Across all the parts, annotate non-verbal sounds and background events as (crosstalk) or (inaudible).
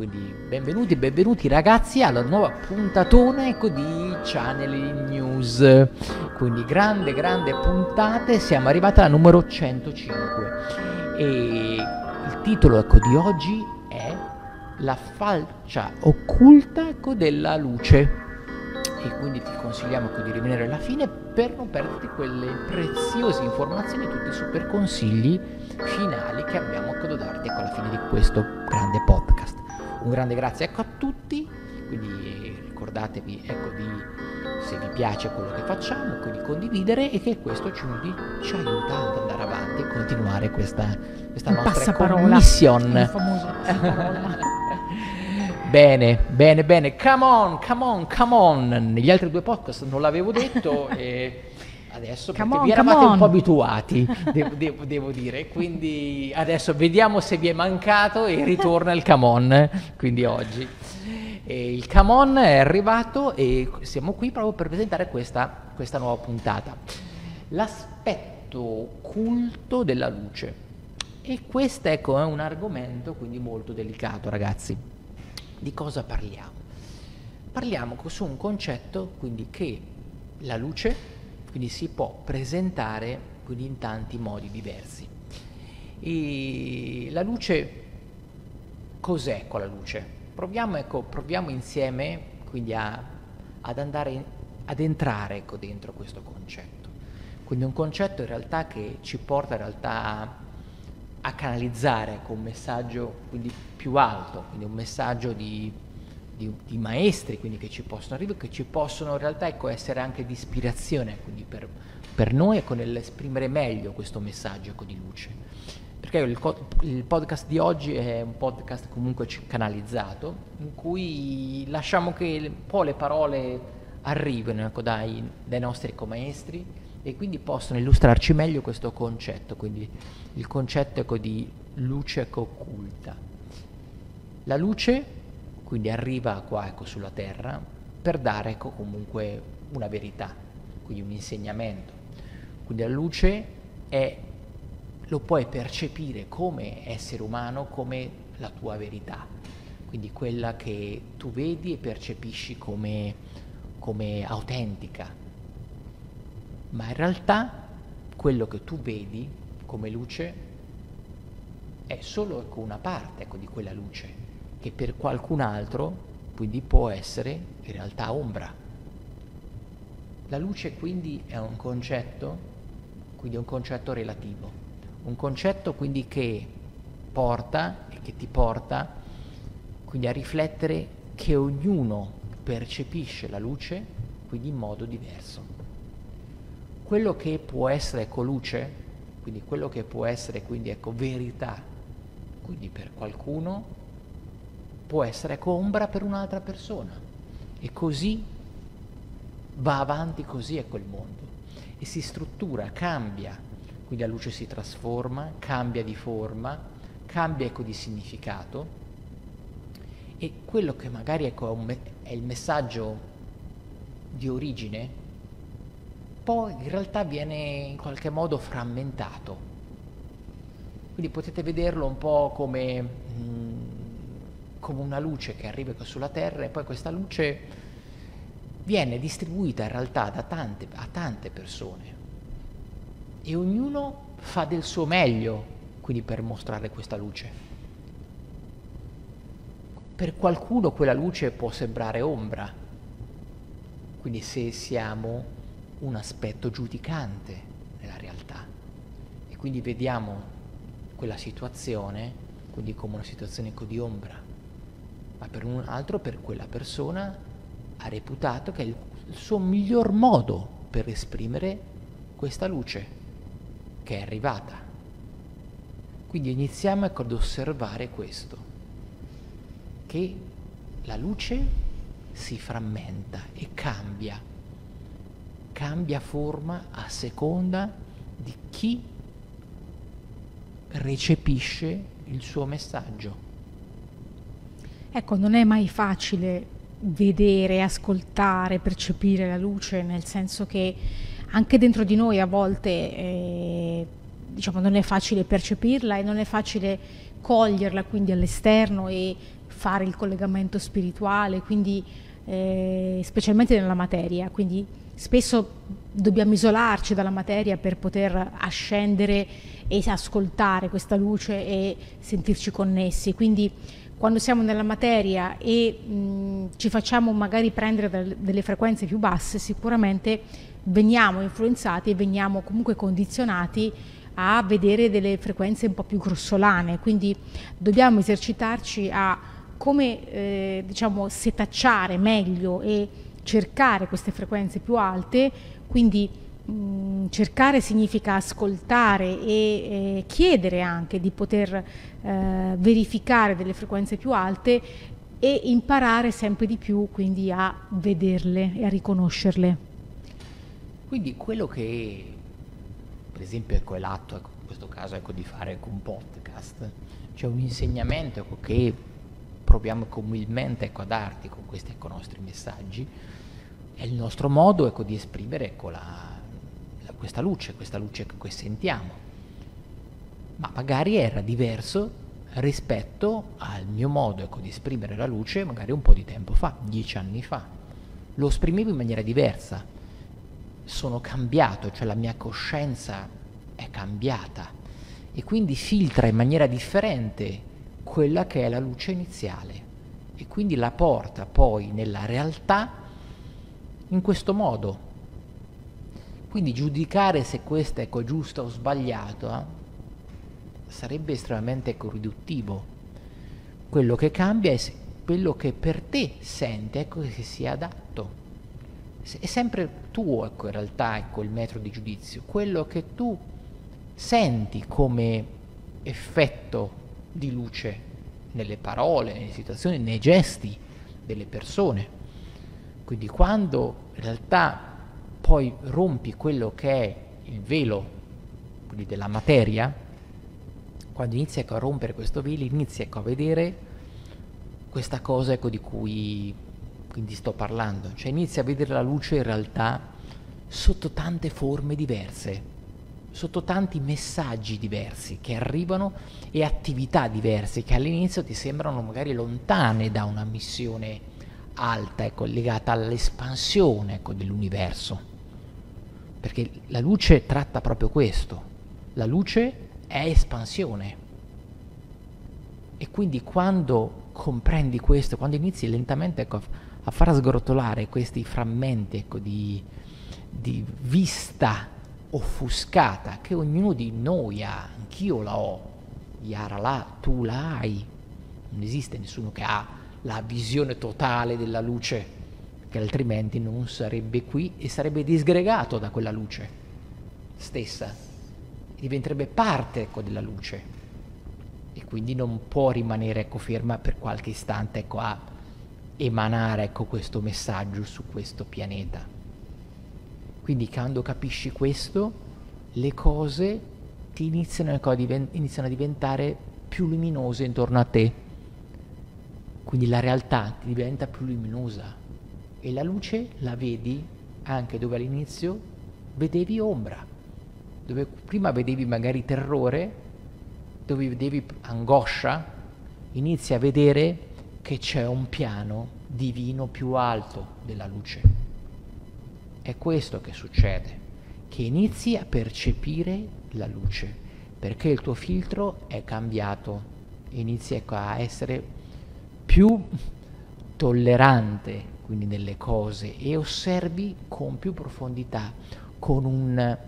Quindi benvenuti, benvenuti ragazzi alla nuova puntatona ecco, di Channel News. Quindi grande, grande puntate, siamo arrivati alla numero 105 e il titolo ecco, di oggi è La falcia occulta ecco, della luce. E quindi ti consigliamo ecco, di rimanere alla fine per non perderti quelle preziose informazioni e tutti i super consigli finali che abbiamo ecco, da darti ecco, alla fine di questo grande podcast un grande grazie ecco a tutti, quindi ricordatevi ecco, di, se vi piace quello che facciamo, ecco, di condividere e che questo ci, ci aiuta ad andare avanti e continuare questa, questa nostra commission. (laughs) bene, bene, bene, come on, come on, come on. Negli altri due podcast non l'avevo detto (laughs) e adesso come perché on, vi eravate un po' abituati, (laughs) devo, devo, devo, dire, quindi adesso vediamo se vi è mancato e ritorna il Camon, quindi oggi. E il Camon è arrivato e siamo qui proprio per presentare questa, questa nuova puntata. L'aspetto culto della luce. E questo ecco, è un argomento quindi molto delicato ragazzi. Di cosa parliamo? Parliamo su un concetto quindi che la luce quindi si può presentare in tanti modi diversi. E la luce, cos'è con la luce? Proviamo, ecco, proviamo insieme quindi a, ad andare in, ad entrare ecco, dentro questo concetto. Quindi un concetto in realtà che ci porta in realtà a, a canalizzare con un messaggio quindi più alto, quindi un messaggio di di, di, maestri quindi che ci possono arrivare, che ci possono in realtà ecco, essere anche di ispirazione quindi per, per noi ecco, nell'esprimere meglio questo messaggio ecco, di luce. Perché il, il, podcast di oggi è un podcast comunque canalizzato, in cui lasciamo che un po' le parole arrivino ecco, dai, dai nostri maestri e quindi possono illustrarci meglio questo concetto, quindi il concetto ecco, di luce occulta. La luce quindi arriva qua ecco, sulla terra per dare ecco, comunque una verità, quindi un insegnamento. Quindi la luce è, lo puoi percepire come essere umano, come la tua verità, quindi quella che tu vedi e percepisci come, come autentica. Ma in realtà quello che tu vedi come luce è solo ecco, una parte ecco, di quella luce che per qualcun altro quindi può essere in realtà ombra. La luce quindi è un concetto, quindi è un concetto relativo, un concetto quindi che porta e che ti porta quindi a riflettere che ognuno percepisce la luce quindi in modo diverso. Quello che può essere ecco luce, quindi quello che può essere quindi ecco verità, quindi per qualcuno può essere ombra per un'altra persona. E così va avanti così è quel mondo. E si struttura, cambia. Quindi la luce si trasforma, cambia di forma, cambia ecco di significato. E quello che magari ecco, è il messaggio di origine, poi in realtà viene in qualche modo frammentato. Quindi potete vederlo un po' come mh, mm, come una luce che arriva sulla Terra e poi questa luce viene distribuita in realtà tante, a tante persone. E ognuno fa del suo meglio quindi per mostrare questa luce. Per qualcuno quella luce può sembrare ombra, quindi se siamo un aspetto giudicante nella realtà. E quindi vediamo quella situazione quindi come una situazione di ombra ma per un altro, per quella persona, ha reputato che è il, suo miglior modo per esprimere questa luce che è arrivata. Quindi iniziamo ad osservare questo, che la luce si frammenta e cambia, cambia forma a seconda di chi recepisce il suo messaggio. Ecco, non è mai facile vedere, ascoltare, percepire la luce, nel senso che anche dentro di noi a volte eh, diciamo, non è facile percepirla e non è facile coglierla quindi all'esterno e fare il collegamento spirituale, quindi eh, specialmente nella materia, quindi spesso dobbiamo isolarci dalla materia per poter ascendere e ascoltare questa luce e sentirci connessi. Quindi quando siamo nella materia e mh, ci facciamo magari prendere delle frequenze più basse, sicuramente veniamo influenzati e veniamo comunque condizionati a vedere delle frequenze un po' più grossolane, quindi dobbiamo esercitarci a come eh, diciamo setacciare meglio e cercare queste frequenze più alte, quindi mh, cercare significa ascoltare e eh, chiedere anche di poter eh, verificare delle frequenze più alte e imparare sempre di più quindi a vederle e a riconoscerle. Quindi quello che, per esempio, ecco, è l'atto, ecco, in questo caso, ecco, di fare ecco, un podcast, c'è un insegnamento ecco, che proviamo umilmente ecco, a darti con questi ecco, nostri messaggi, è il nostro modo ecco, di esprimere ecco, la, questa luce, questa luce che sentiamo. Ma magari era diverso rispetto al mio modo ecco, di esprimere la luce magari un po' di tempo fa, dieci anni fa. Lo esprimevo in maniera diversa, sono cambiato, cioè la mia coscienza è cambiata e quindi filtra in maniera differente quella che è la luce iniziale e quindi la porta poi nella realtà in questo modo. Quindi giudicare se questo è ecco, giusto o sbagliato eh, sarebbe estremamente ecco, riduttivo. Quello che cambia è quello che per te sente, ecco che sia adatto è sempre tuo, ecco, in realtà, ecco, il metro di giudizio, quello che tu senti come effetto di luce nelle parole, nelle situazioni, nei gesti delle persone. Quindi quando in realtà poi rompi quello che è il velo della materia, quando inizi ecco, a rompere questo velo, inizi ecco, a vedere questa cosa ecco, di cui quindi sto parlando, cioè inizia a vedere la luce in realtà sotto tante forme diverse, sotto tanti messaggi diversi che arrivano e attività diverse che all'inizio ti sembrano magari lontane da una missione alta, ecco, legata all'espansione ecco, dell'universo. Perché la luce tratta proprio questo, la luce è espansione. E quindi quando comprendi questo, quando inizi lentamente ecco, a far sgrotolare questi frammenti ecco, di, di vista offuscata che ognuno di noi ha, anch'io la ho, Yara la, tu la hai, non esiste nessuno che ha la visione totale della luce, che altrimenti non sarebbe qui e sarebbe disgregato da quella luce stessa, diventerebbe parte ecco, della luce e quindi non può rimanere ecco, ferma per qualche istante ecco, a emanare ecco, questo messaggio su questo pianeta. Quindi quando capisci questo, le cose ti iniziano, ecco, a, diven- iniziano a diventare più luminose intorno a te. Quindi la realtà diventa più luminosa e la luce la vedi anche dove all'inizio vedevi ombra, dove prima vedevi magari terrore, dove vedevi angoscia, inizi a vedere che c'è un piano divino più alto della luce. È questo che succede, che inizi a percepire la luce, perché il tuo filtro è cambiato, inizi a essere più tollerante quindi nelle cose e osservi con più profondità, con un,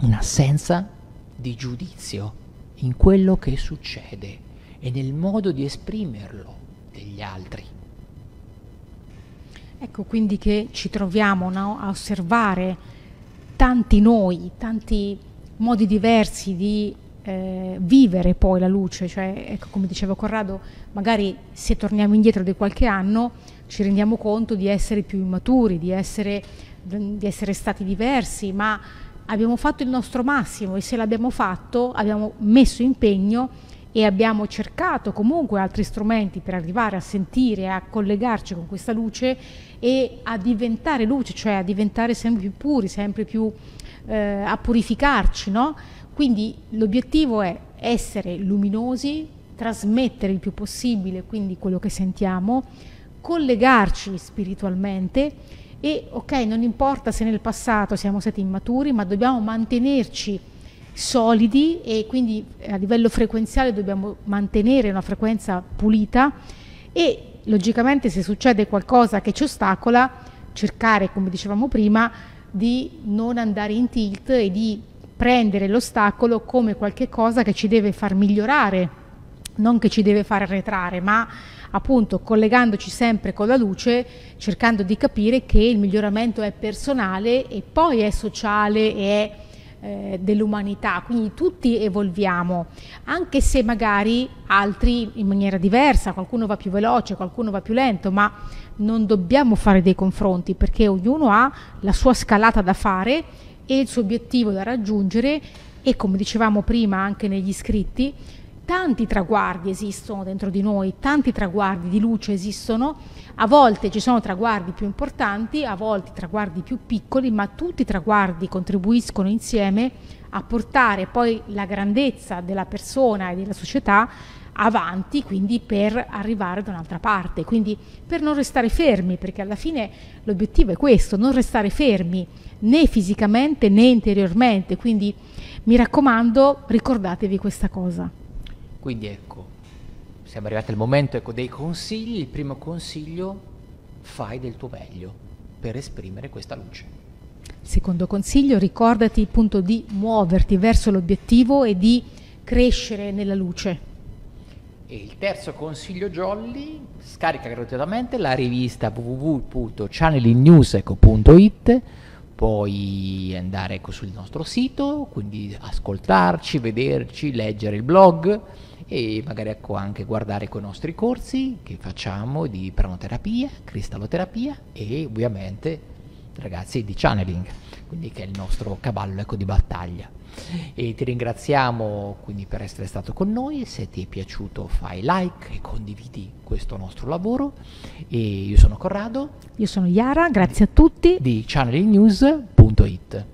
un'assenza di giudizio in quello che succede e nel modo di esprimerlo degli altri. Ecco quindi che ci troviamo no, a osservare tanti noi, tanti modi diversi di eh, vivere poi la luce, cioè ecco, come diceva Corrado, magari se torniamo indietro di qualche anno ci rendiamo conto di essere più immaturi, di essere, di essere stati diversi, ma abbiamo fatto il nostro massimo e se l'abbiamo fatto abbiamo messo impegno e abbiamo cercato comunque altri strumenti per arrivare a sentire, a collegarci con questa luce e a diventare luce, cioè a diventare sempre più puri, sempre più eh, a purificarci, no? Quindi l'obiettivo è essere luminosi, trasmettere il più possibile, quindi quello che sentiamo, collegarci spiritualmente e ok, non importa se nel passato siamo stati immaturi, ma dobbiamo mantenerci solidi e quindi a livello frequenziale dobbiamo mantenere una frequenza pulita e logicamente se succede qualcosa che ci ostacola, cercare, come dicevamo prima, di non andare in tilt e di prendere l'ostacolo come qualcosa che ci deve far migliorare, non che ci deve far arretrare, ma appunto collegandoci sempre con la luce, cercando di capire che il miglioramento è personale e poi è sociale e è eh, dell'umanità, quindi tutti evolviamo, anche se magari altri in maniera diversa, qualcuno va più veloce, qualcuno va più lento, ma non dobbiamo fare dei confronti perché ognuno ha la sua scalata da fare e il suo obiettivo da raggiungere e come dicevamo prima anche negli scritti, tanti traguardi esistono dentro di noi, tanti traguardi di luce esistono, a volte ci sono traguardi più importanti, a volte traguardi più piccoli, ma tutti i traguardi contribuiscono insieme a portare poi la grandezza della persona e della società avanti, quindi per arrivare da un'altra parte, quindi per non restare fermi, perché alla fine l'obiettivo è questo, non restare fermi né fisicamente né interiormente, quindi mi raccomando ricordatevi questa cosa. Quindi ecco, siamo arrivati al momento ecco, dei consigli. Il primo consiglio, fai del tuo meglio per esprimere questa luce. Secondo consiglio, ricordati appunto di muoverti verso l'obiettivo e di crescere nella luce. E il terzo consiglio jolly, scarica gratuitamente la rivista www.channelingnews.it puoi andare ecco, sul nostro sito, quindi ascoltarci, vederci, leggere il blog e magari ecco anche guardare con i nostri corsi che facciamo di pranoterapia, cristalloterapia e ovviamente ragazzi di channeling, quindi che è il nostro cavallo ecco, di battaglia. E ti ringraziamo quindi per essere stato con noi, se ti è piaciuto fai like e condividi questo nostro lavoro. E io sono Corrado. Io sono Yara, grazie a tutti. Di channelingnews.it.